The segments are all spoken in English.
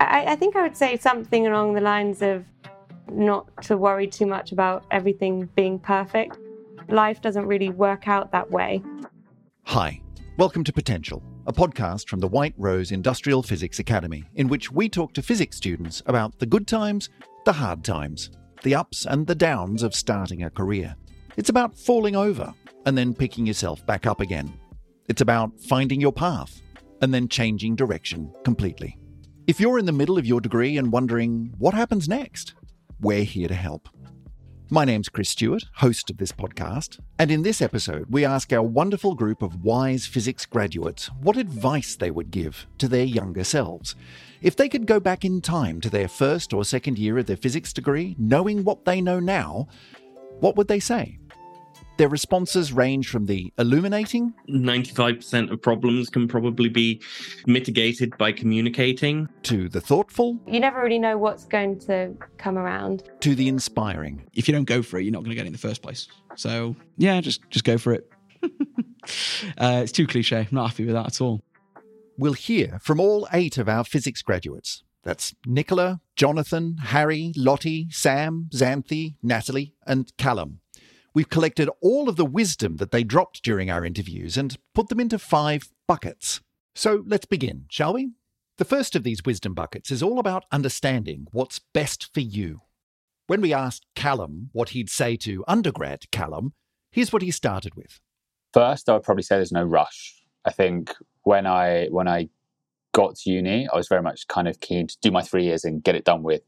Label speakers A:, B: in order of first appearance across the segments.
A: I, I think I would say something along the lines of not to worry too much about everything being perfect. Life doesn't really work out that way.
B: Hi, welcome to Potential, a podcast from the White Rose Industrial Physics Academy, in which we talk to physics students about the good times, the hard times, the ups and the downs of starting a career. It's about falling over and then picking yourself back up again. It's about finding your path and then changing direction completely. If you're in the middle of your degree and wondering what happens next, we're here to help. My name's Chris Stewart, host of this podcast, and in this episode, we ask our wonderful group of wise physics graduates what advice they would give to their younger selves. If they could go back in time to their first or second year of their physics degree, knowing what they know now, what would they say? Their responses range from the illuminating
C: 95% of problems can probably be mitigated by communicating
B: to the thoughtful
A: You never really know what's going to come around.
B: to the inspiring.
D: if you don't go for it, you're not going to get it in the first place. So yeah, just just go for it. uh, it's too cliche. I'm not happy with that at all.
B: We'll hear from all eight of our physics graduates. That's Nicola, Jonathan, Harry, Lottie, Sam, Xanthi, Natalie, and Callum. We've collected all of the wisdom that they dropped during our interviews and put them into five buckets. So let's begin, shall we? The first of these wisdom buckets is all about understanding what's best for you. When we asked Callum what he'd say to undergrad Callum, here's what he started with.
E: First, I would probably say there's no rush. I think when I when I got to uni, I was very much kind of keen to do my three years and get it done with,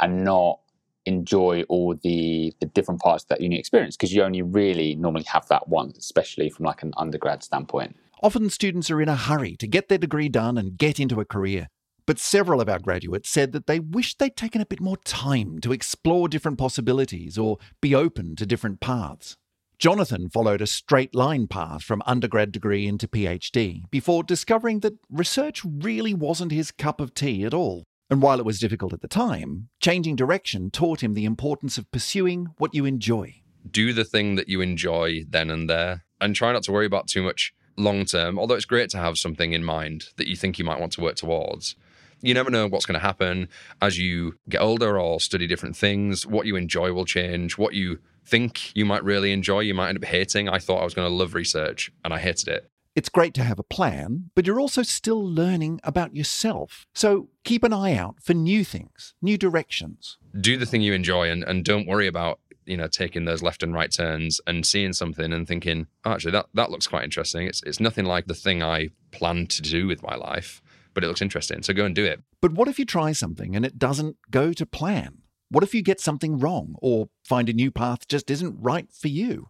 E: and not enjoy all the the different parts of that uni experience because you only really normally have that once, especially from like an undergrad standpoint.
B: Often students are in a hurry to get their degree done and get into a career. But several of our graduates said that they wished they'd taken a bit more time to explore different possibilities or be open to different paths. Jonathan followed a straight line path from undergrad degree into PhD before discovering that research really wasn't his cup of tea at all. And while it was difficult at the time, changing direction taught him the importance of pursuing what you enjoy.
F: do the thing that you enjoy then and there and try not to worry about too much long term although it's great to have something in mind that you think you might want to work towards. You never know what's going to happen as you get older or study different things. What you enjoy will change. What you think you might really enjoy you might end up hating. I thought i was going to love research and i hated it
B: It's great to have a plan, but you're also still learning about yourself. So keep an eye out for new things, new directions.
F: do the thing you enjoy and, and don't worry about you know taking those left and right turns and seeing something and thinking oh, actually that that looks quite interesting it's it's nothing like the thing i planned to do with my life but it looks interesting so go and do it
B: But what if you try something and it doesn't go to plan? What if you get something wrong or find a new path just isn't right for you?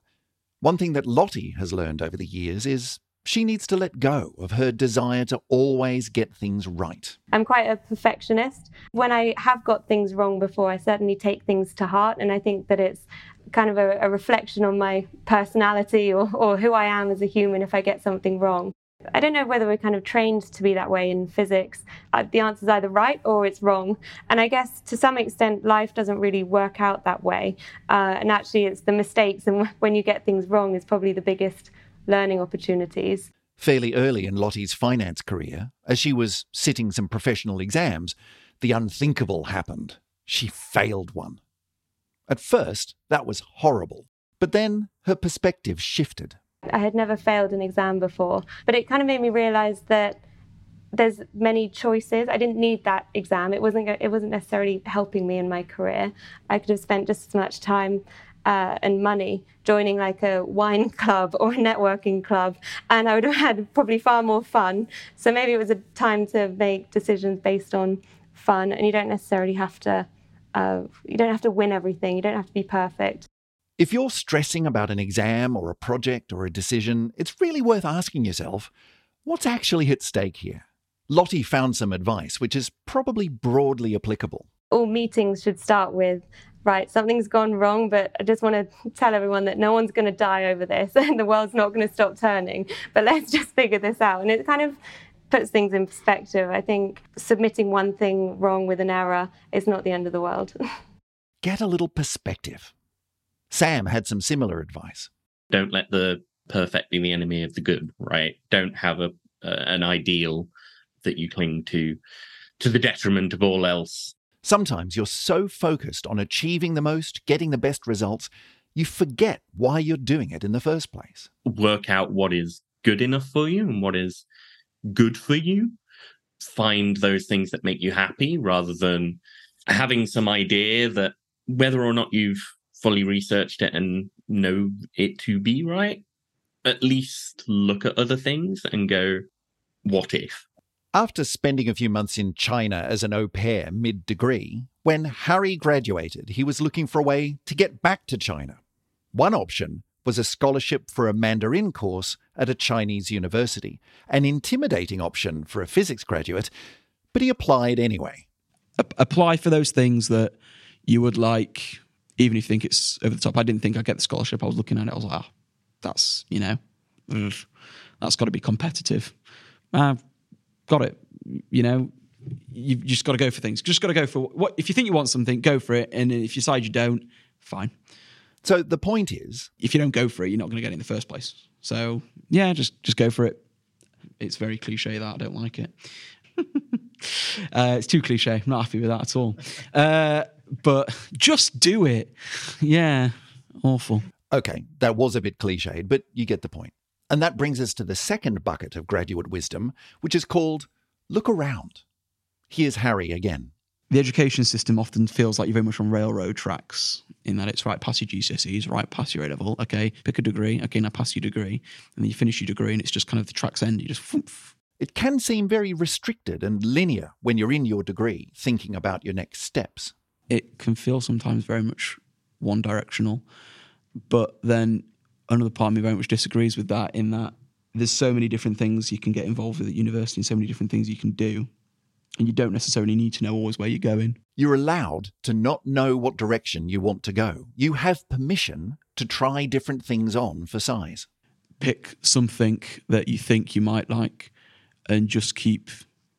B: One thing that Lottie has learned over the years is she needs to let go of her desire to always get things right.
A: I'm quite a perfectionist. When I have got things wrong before, I certainly take things to heart. And I think that it's kind of a, a reflection on my personality or, or who I am as a human if I get something wrong. I don't know whether we're kind of trained to be that way in physics. Uh, The answer is either right or it's wrong. And I guess to some extent, life doesn't really work out that way. Uh, and actually, it's the mistakes and when you get things wrong is probably the biggest learning opportunities.
B: Fairly early in Lottie's finance career, as she was sitting some professional exams, the unthinkable happened. She failed one. At first, that was horrible. But then her perspective shifted.
A: I had never failed an exam before, but it kind of made me realize that there's many choices. I didn't need that exam. It wasn't. It wasn't necessarily helping me in my career. I could have spent just as much time uh, and money joining like a wine club or a networking club, and I would have had probably far more fun. So maybe it was a time to make decisions based on fun, and you don't necessarily have to. Uh, you don't have to win everything. You don't have to be perfect.
B: If you're stressing about an exam or a project or a decision, it's really worth asking yourself what's actually at stake here? Lottie found some advice which is probably broadly applicable.
A: All meetings should start with right something's gone wrong but i just want to tell everyone that no one's going to die over this and the world's not going to stop turning but let's just figure this out and it kind of puts things in perspective i think submitting one thing wrong with an error is not the end of the world
B: Get a little perspective. Sam had some similar advice.
C: don't let the perfect be the enemy of the good right don't have a uh, an ideal that you cling to to the detriment of all else.
B: Sometimes you're so focused on achieving the most, getting the best results, you forget why you're doing it in the first place.
C: Work out what is good enough for you and what is good for you. Find those things that make you happy rather than having some idea that whether or not you've fully researched it and know it to be right, at least look at other things and go, what if?
B: After spending a few months in China as an au pair mid degree, when Harry graduated, he was looking for a way to get back to China. One option was a scholarship for a Mandarin course at a Chinese university, an intimidating option for a physics graduate, but he applied anyway.
D: A- apply for those things that you would like, even if you think it's over the top. I didn't think I'd get the scholarship. I was looking at it, I was like, oh, that's, you know, that's got to be competitive. I've got it. You know, you've just got to go for things. Just got to go for what, if you think you want something, go for it. And if you decide you don't, fine.
B: So the point is,
D: If you don't go for it, you're not going to get it in the first place. So yeah, just just go for it. It's very cliche that I don't like it. uh, it's too cliche. I'm not happy with that at all. Uh, but just do it. Yeah, awful.
B: okay, that was a bit cliched, but you get the point. And that brings us to the second bucket of graduate wisdom, which is called look around. Here's Harry again.
D: The education system often feels like you're very much on railroad tracks in that it's right past your GCSEs, right past your A level. Okay, pick a degree. Okay, now pass your degree. And then you finish your degree and it's just kind of the track's end. You just
B: It can seem very restricted and linear when you're in your degree, thinking about your next steps.
D: it can feel sometimes very much one directional. But then another part of me very much disagrees with that in that there's so many different things you can get involved with at university and so many different things you can do. And you don't necessarily need to know always where you're going.
B: You're allowed to not know what direction you want to go. You have permission to try different things on for size.
D: Pick something that you think you might like and just keep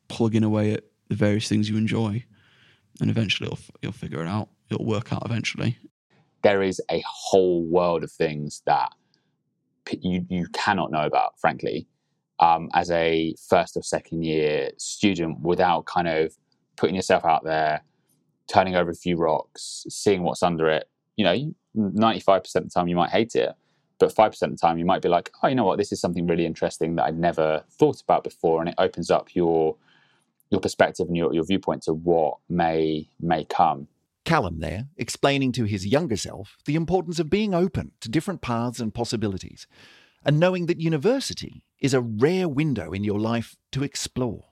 D: plugging away at the various things you enjoy. And eventually you'll, you'll figure it out. It'll work out eventually.
E: there is a whole world of things that p- you you cannot know about, frankly, um, as a first or second year student, without kind of putting yourself out there, turning over a few rocks, seeing what's under it. You know, ninety five percent of the time you might hate it, but five percent of the time you might be like, oh, you know what, this is something really interesting that I'd never thought about before, and it opens up your your perspective and your, your viewpoint to what may may come.
B: Callum there, explaining to his younger self the importance of being open to different paths and possibilities, and knowing that university is a rare window in your life to explore.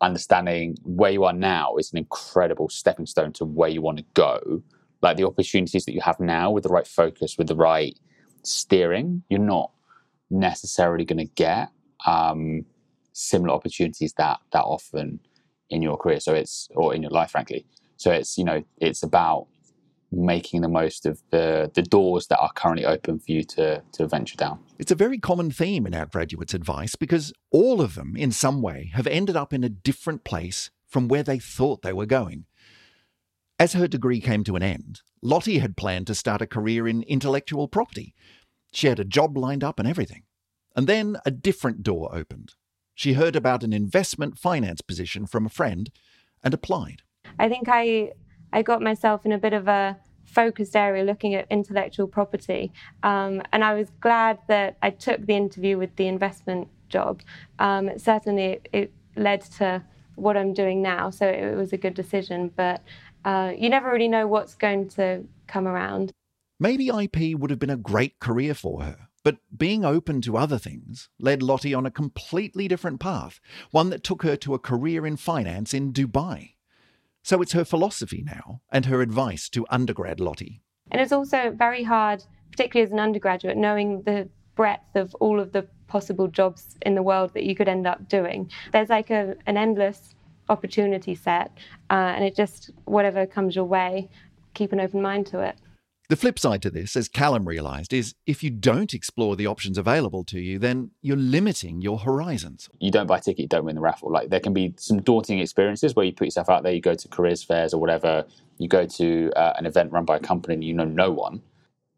E: understanding where you are now is an incredible stepping stone to where you want to go. Like the opportunities that you have now with the right focus, with the right steering, you're not necessarily going to get um, similar opportunities that that often in your career. So it's or in your life, frankly. So it's you know it's about making the most of the the doors that are currently open for you to to venture down.
B: It's a very common theme in our graduates' advice because all of them, in some way, have ended up in a different place from where they thought they were going. As her degree came to an end, Lottie had planned to start a career in intellectual property. She had a job lined up and everything. And then a different door opened. She heard about an investment finance position from a friend and applied.
A: I think I I got myself in a bit of a focused area looking at intellectual property, um, and I was glad that I took the interview with the investment job. Um, certainly, it, led to what I'm doing now, so it, it was a good decision. But uh, you never really know what's going to come around.
B: Maybe IP would have been a great career for her, but being open to other things led Lottie on a completely different path, one that took her to a career in finance in Dubai. So it's her philosophy now and her advice to undergrad Lottie.
A: And it's also very hard, particularly as an undergraduate, knowing the breadth of all of the possible jobs in the world that you could end up doing. There's like a, an endless opportunity set, uh, and it just, whatever comes your way, keep an open mind to it.
B: The flip side to this, as Callum realised, is if you don't explore the options available to you, then you're limiting your horizons.
E: you don't buy a ticket, you don't win the raffle. Like there can be some daunting experiences where you put yourself out there, you go to careers fairs or whatever, you go to uh, an event run by a company and you know no one.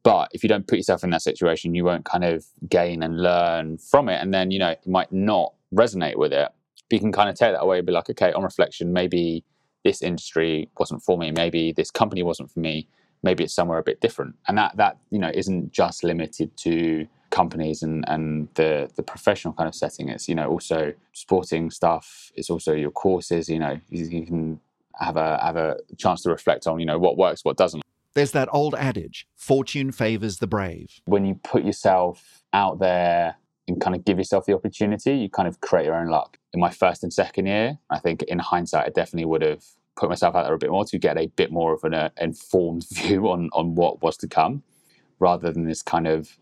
E: But if you don't put yourself in that situation, you won't kind of gain and learn from it. And then, you know, you might not resonate with it. you can kind of take that away and be like, okay, on reflection, maybe this industry wasn't for me, maybe this company wasn't for me, maybe it's somewhere a bit different. And that that you know isn't just limited to companies and and the the professional kind of setting. It's you know also sporting stuff. It's also your courses. You know you, you can have a have a chance to reflect on you know what works, what doesn't.
B: There's that old adage fortune favors the brave.
E: When you put yourself out there and kind of give yourself the opportunity, you kind of create your own luck. In my first and second year, I think in hindsight, I definitely would have put myself out there a bit more to get a bit more of an uh, informed view on on what was to come, rather than this kind of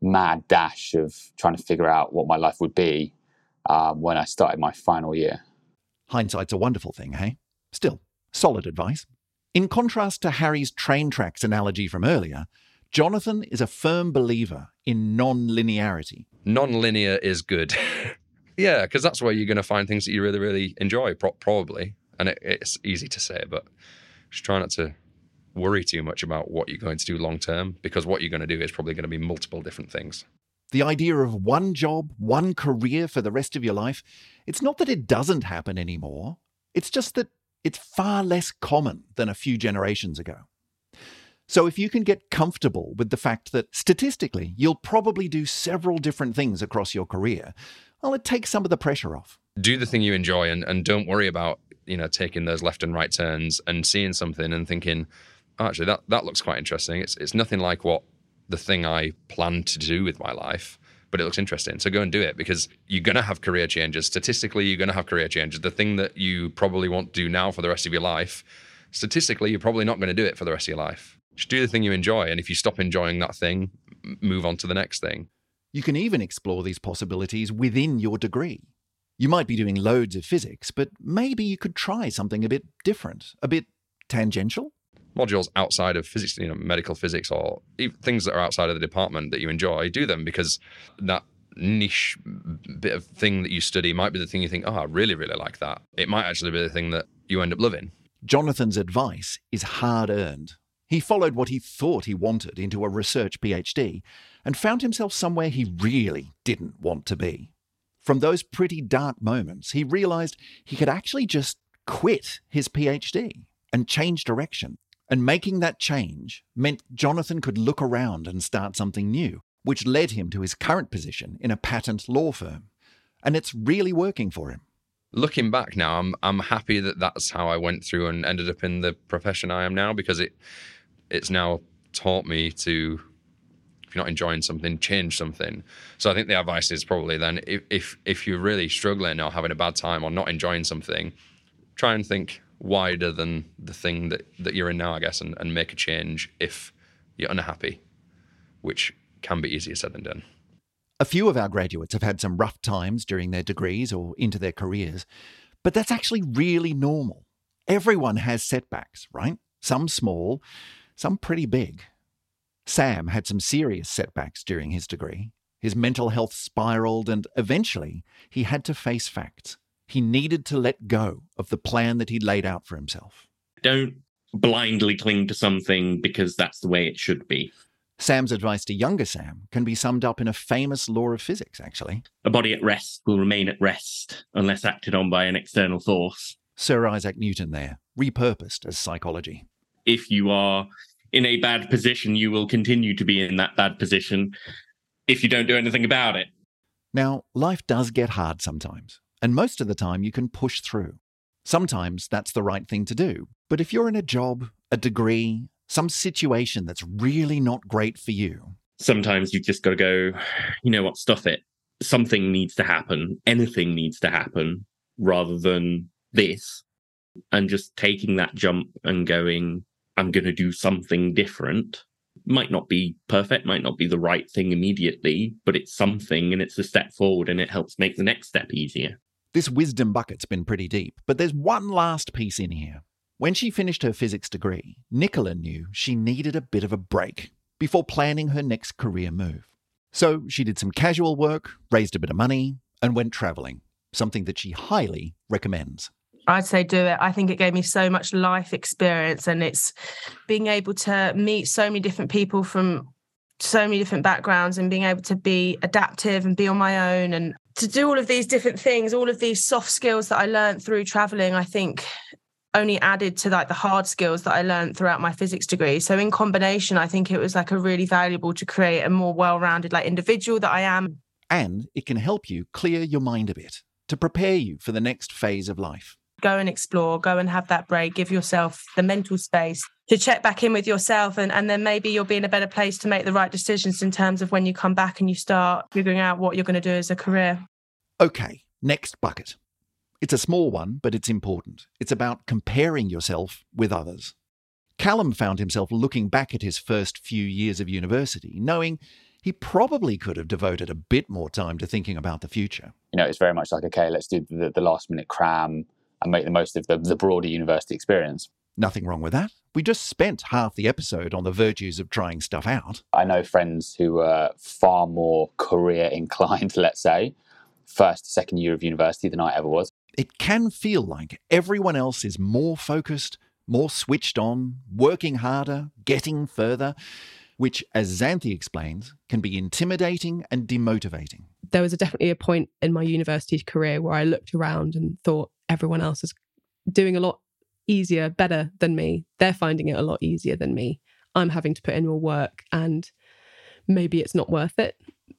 E: mad dash of trying to figure out what my life would be um, when I started my final year.
B: Hindsight's a wonderful thing, hey? Still, solid advice. In contrast to Harry's train tracks analogy from earlier, Jonathan is a firm believer in non linearity.
F: Non linear is good. yeah, because that's where you're going to find things that you really, really enjoy, pro- probably. And it, it's easy to say, but just try not to worry too much about what you're going to do long term because what you're going to do is probably going to be multiple different things.
B: The idea of one job, one career for the rest of your life, it's not that it doesn't happen anymore. It's just that it's far less common than a few generations ago. So, if you can get comfortable with the fact that statistically you'll probably do several different things across your career, well, it takes some of the pressure off.
F: Do the thing you enjoy and, and don't worry about, you know, taking those left and right turns and seeing something and thinking, oh, actually, that, that looks quite interesting. It's, it's nothing like what the thing I planned to do with my life, but it looks interesting. So go and do it because you're going to have career changes. Statistically, you're going to have career changes. The thing that you probably want to do now for the rest of your life, statistically, you're probably not going to do it for the rest of your life. Just do the thing you enjoy. And if you stop enjoying that thing, move on to the next thing.
B: You can even explore these possibilities within your degree. You might be doing loads of physics, but maybe you could try something a bit different, a bit tangential.
F: Modules outside of physics, you know, medical physics, or things that are outside of the department that you enjoy, do them because that niche bit of thing that you study might be the thing you think, oh, I really, really like that. It might actually be the thing that you end up loving.
B: Jonathan's advice is hard earned. He followed what he thought he wanted into a research PhD and found himself somewhere he really didn't want to be. From those pretty dark moments, he realized he could actually just quit his PhD and change direction. And making that change meant Jonathan could look around and start something new, which led him to his current position in a patent law firm. And it's really working for him.
F: Looking back now, I'm I'm happy that that's how I went through and ended up in the profession I am now because it it's now taught me to you're not enjoying something, change something. So I think the advice is probably then if if, if you're really struggling or having a bad time or not enjoying something, try and think wider than the thing that, that you're in now, I guess, and, and make a change if you're unhappy, which can be easier said than done.
B: A few of our graduates have had some rough times during their degrees or into their careers, but that's actually really normal. Everyone has setbacks, right? Some small, some pretty big. Sam had some serious setbacks during his degree. His mental health spiraled, and eventually he had to face facts. He needed to let go of the plan that he'd laid out for himself.
C: Don't blindly cling to something because that's the way it should be.
B: Sam's advice to younger Sam can be summed up in a famous law of physics, actually.
C: A body at rest will remain at rest unless acted on by an external force.
B: Sir Isaac Newton there, repurposed as psychology.
C: If you are in a bad position, you will continue to be in that bad position if you don't do anything about it.
B: Now, life does get hard sometimes, and most of the time you can push through. Sometimes that's the right thing to do. But if you're in a job, a degree, some situation that's really not great for you,
C: sometimes you've just got to go, you know what, stuff it. Something needs to happen. Anything needs to happen rather than this. And just taking that jump and going, I'm going to do something different. Might not be perfect, might not be the right thing immediately, but it's something and it's a step forward and it helps make the next step easier.
B: This wisdom bucket's been pretty deep, but there's one last piece in here. When she finished her physics degree, Nicola knew she needed a bit of a break before planning her next career move. So she did some casual work, raised a bit of money, and went travelling, something that she highly recommends.
G: I'd say do it. I think it gave me so much life experience and it's being able to meet so many different people from so many different backgrounds and being able to be adaptive and be on my own and to do all of these different things, all of these soft skills that I learned through traveling, I think only added to like the hard skills that I learned throughout my physics degree. So in combination, I think it was like a really valuable to create a more well-rounded like individual that I am.
B: And it can help you clear your mind a bit to prepare you for the next phase of life.
G: Go and explore, go and have that break, give yourself the mental space to check back in with yourself and, and then maybe you'll be in a better place to make the right decisions in terms of when you come back and you start figuring out what you're going to do as a career.
B: Okay, next bucket. It's a small one, but it's important. It's about comparing yourself with others. Callum found himself looking back at his first few years of university, knowing he probably could have devoted a bit more time to thinking about the future.
E: You know, it's very much like, okay, let's do the, the last minute cram and make the most of the, the broader university experience.
B: Nothing wrong with that. We just spent half the episode on the virtues of trying stuff out.
E: I know friends who are far more career inclined, let's say, first, second year of university than I ever was.
B: It can feel like everyone else is more focused, more switched on, working harder, getting further, which, as Xanthi explains, can be intimidating and demotivating.
H: There was a, definitely a point in my university career where I looked around and thought everyone else is doing a lot easier, better than me. They're finding it a lot easier than me. I'm having to put in more work and maybe it's not worth it.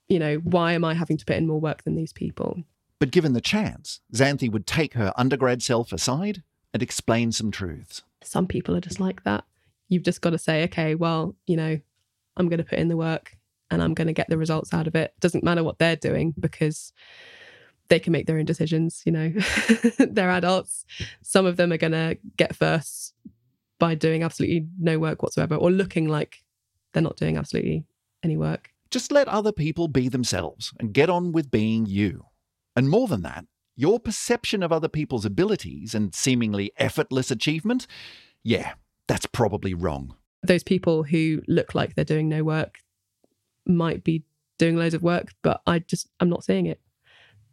H: You know, why am I having to put in more work than these people?
B: But given the chance, Xanthi would take her undergrad self aside and explain some truths.
H: Some people are just like that. You've just got to say, okay, well, you know, I'm going to put in the work and I'm going to get the results out of it. Doesn't matter what they're doing because they can make their own decisions, you know. they're adults. Some of them are going to get first by doing absolutely no work whatsoever or looking like they're not doing absolutely any work.
B: Just let other people be themselves and get on with being you. And more than that, your perception of other people's abilities and seemingly effortless achievement, yeah, that's probably wrong.
H: Those people who look like they're doing no work might be doing loads of work, but I just, I'm not seeing it.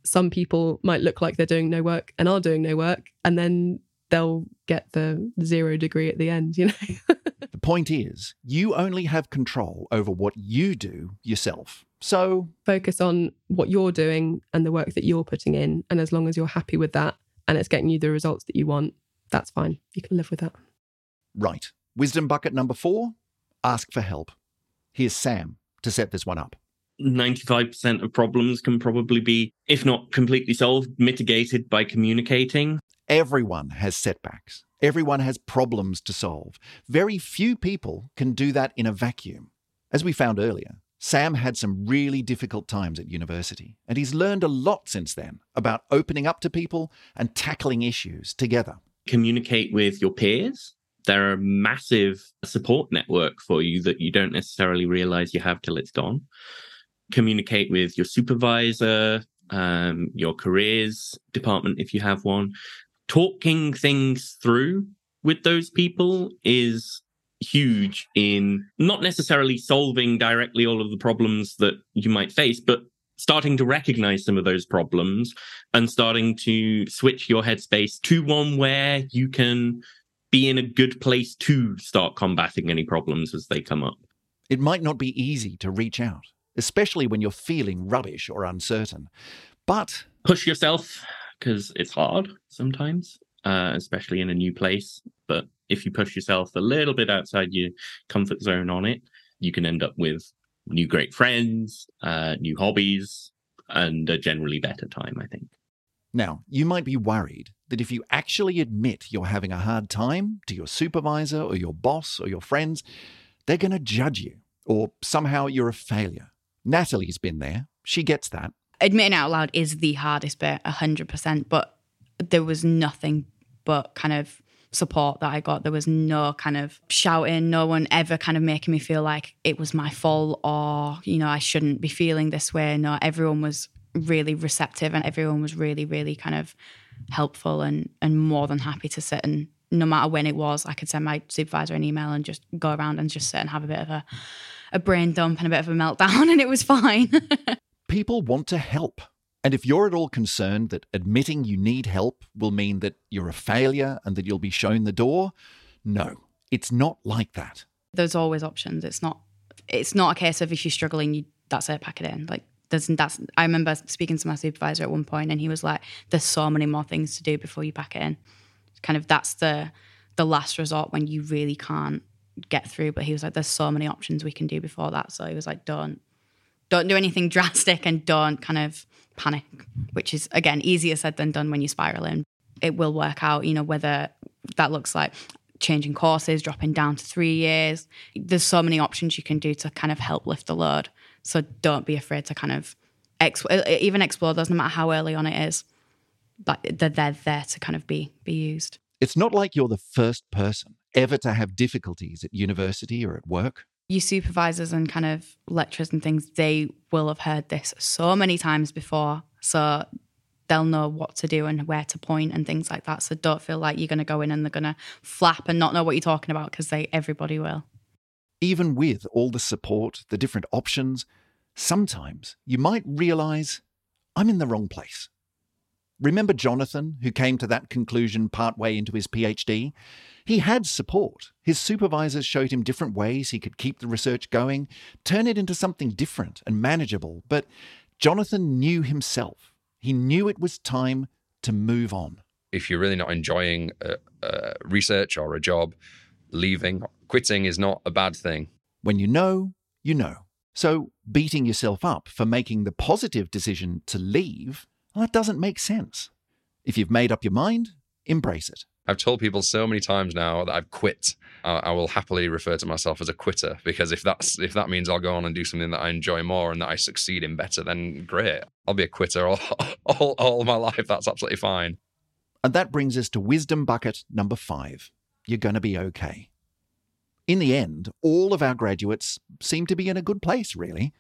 H: Some people might look like they're doing no work and are doing no work, and then they'll get the zero degree at the end, you know?
B: the point is, you only have control over what you do yourself. So
H: focus on what you're doing and the work that you're putting in. And as long as you're happy with that and it's getting you the results that you want, that's fine. You can live with that.
B: Right. Wisdom bucket number four ask for help. Here's Sam to set this one up.
C: 95% of problems can probably be, if not completely solved, mitigated by communicating.
B: Everyone has setbacks. Everyone has problems to solve. Very few people can do that in a vacuum. As we found earlier, Sam had some really difficult times at university, and he's learned a lot since then about opening up to people and tackling issues together.
C: Communicate with your peers. They're a massive support network for you that you don't necessarily realize you have till it's gone. Communicate with your supervisor, um, your careers department if you have one. Talking things through with those people is huge in not necessarily solving directly all of the problems that you might face, but starting to recognize some of those problems and starting to switch your headspace to one where you can be in a good place to start combating any problems as they come up.
B: It might not be easy to reach out, especially when you're feeling rubbish or uncertain, but
C: push yourself because it's hard sometimes, uh, especially in a new place. But if you push yourself a little bit outside your comfort zone on it, you can end up with new great friends, uh, new hobbies, and a generally better time, I think.
B: Now, you might be worried that if you actually admit you're having a hard time to your supervisor or your boss or your friends, they're going to judge you or somehow you're a failure. Natalie's been there. She gets that.
I: Admitting out loud is the hardest bit, 100%, but there was nothing but kind of support that I got. There was no kind of shouting, no one ever kind of making me feel like it was my fault or, you know, I shouldn't be feeling this way. No, everyone was really receptive and everyone was really, really kind of helpful and and more than happy to sit and no matter when it was, I could send my supervisor an email and just go around and just sit and have a bit of a, a brain dump and a bit of a meltdown and it was fine.
B: People want to help. And if you're at all concerned that admitting you need help will mean that you're a failure and that you'll be shown the door, no, it's not like that.
I: There's always options. It's not it's not a case of if you're struggling, you that's it, pack it in. Like there's that's I remember speaking to my supervisor at one point and he was like, There's so many more things to do before you pack it in. Kind of that's the the last resort when you really can't get through. But he was like, There's so many options we can do before that. So he was like, Don't don't do anything drastic and don't kind of panic, which is again easier said than done when you spiral in. It will work out, you know, whether that looks like changing courses, dropping down to three years. There's so many options you can do to kind of help lift the load. So don't be afraid to kind of ex- even explore those, no matter how early on it is. But they're, they're there to kind of be be used.
B: It's not like you're the first person ever to have difficulties at university or at work.
I: Your supervisors and kind of lecturers and things, they will have heard this so many times before. So they'll know what to do and where to point and things like that. So don't feel like you're going to go in and they're going to flap and not know what you're talking about because they everybody will.
B: Even with all the support, the different options, sometimes you might realize I'm in the wrong place. Remember Jonathan, who came to that conclusion partway into his PhD? He had support. His supervisors showed him different ways he could keep the research going, turn it into something different and manageable. But Jonathan knew himself. He knew it was time to move on.
F: If you're really not enjoying uh, uh, research or a job, leaving, quitting is not a bad thing.
B: When you know, you know. So beating yourself up for making the positive decision to leave, well, that doesn't make sense. If you've made up your mind, embrace it.
F: I've told people so many times now that I've quit. I, I will happily refer to myself as a quitter because if that's if that means I'll go on and do something that I enjoy more and that I succeed in better, then great. I'll be a quitter all, all, all my life. That's absolutely fine.
B: And that brings us to wisdom bucket number five. You're going to be okay. In the end, all of our graduates seem to be in a good place, really.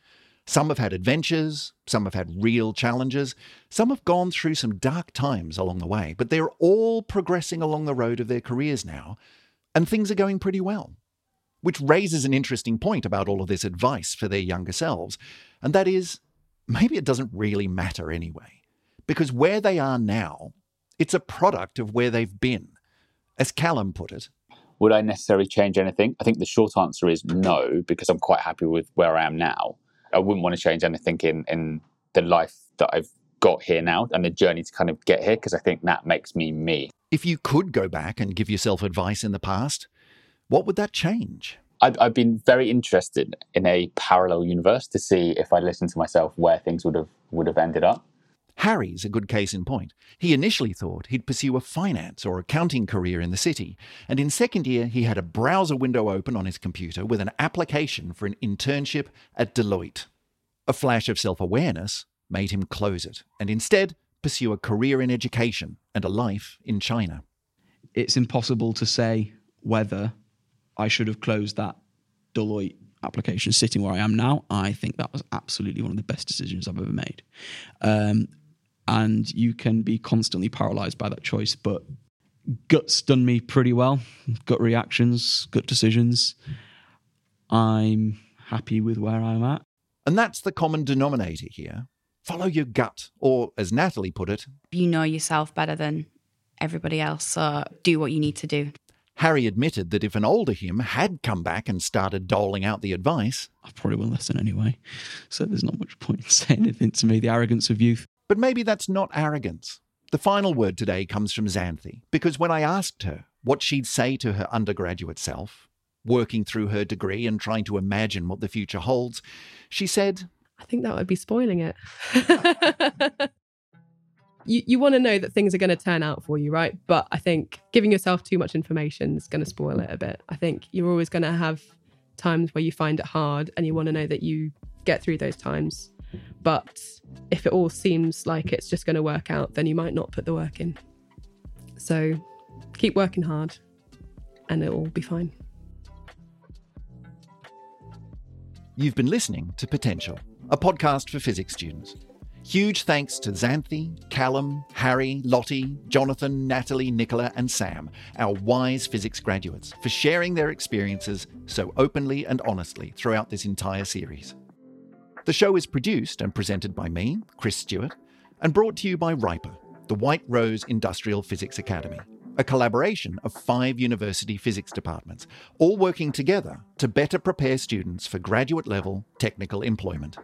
B: Some have had adventures, some have had real challenges, some have gone through some dark times along the way, but they're all progressing along the road of their careers now, and things are going pretty well. Which raises an interesting point about all of this advice for their younger selves, and that is maybe it doesn't really matter anyway. Because where they are now, it's a product of where they've been. As Callum put it,
E: would I necessarily change anything? I think the short answer is no, because I'm quite happy with where I am now. I wouldn't want to change anything in in the life that I've got here now and the journey to kind of get here because I think that makes me me.
B: If you could go back and give yourself advice in the past, what would that change?
E: I've, I've been very interested in a parallel universe to see if I listened to myself where things would have would have ended up.
B: Harry's a good case in point. He initially thought he'd pursue a finance or accounting career in the city, and in second year he had a browser window open on his computer with an application for an internship at Deloitte. A flash of self awareness made him close it and instead pursue a career in education and a life in China.
D: It's impossible to say whether I should have closed that Deloitte application sitting where I am now. I think that was absolutely one of the best decisions I've ever made. Um, and you can be constantly paralyzed by that choice, but gut's done me pretty well. Gut reactions, gut decisions. I'm happy with where I'm at.
B: And that's the common denominator here. Follow your gut, or as Natalie put it,
I: You know yourself better than everybody else, so do what you need to do.
B: Harry admitted that if an older him had come back and started doling out the advice,
D: I probably won't listen anyway. So there's not much point in saying anything to me. The arrogance of youth.
B: But maybe that's not arrogance. The final word today comes from Xanthi, because when I asked her what she'd say to her undergraduate self, working through her degree and trying to imagine what the future holds, she said,
H: I think that would be spoiling it. you you want to know that things are going to turn out for you, right? But I think giving yourself too much information is going to spoil it a bit. I think you're always going to have times where you find it hard and you want to know that you get through those times. But if it all seems like it's just going to work out, then you might not put the work in. So keep working hard and it will be fine.
B: You've been listening to Potential, a podcast for physics students. Huge thanks to Xanthi, Callum, Harry, Lottie, Jonathan, Natalie, Nicola, and Sam, our wise physics graduates, for sharing their experiences so openly and honestly throughout this entire series. The show is produced and presented by me, Chris Stewart, and brought to you by WRIPA, the White Rose Industrial Physics Academy, a collaboration of five university physics departments, all working together to better prepare students for graduate level technical employment.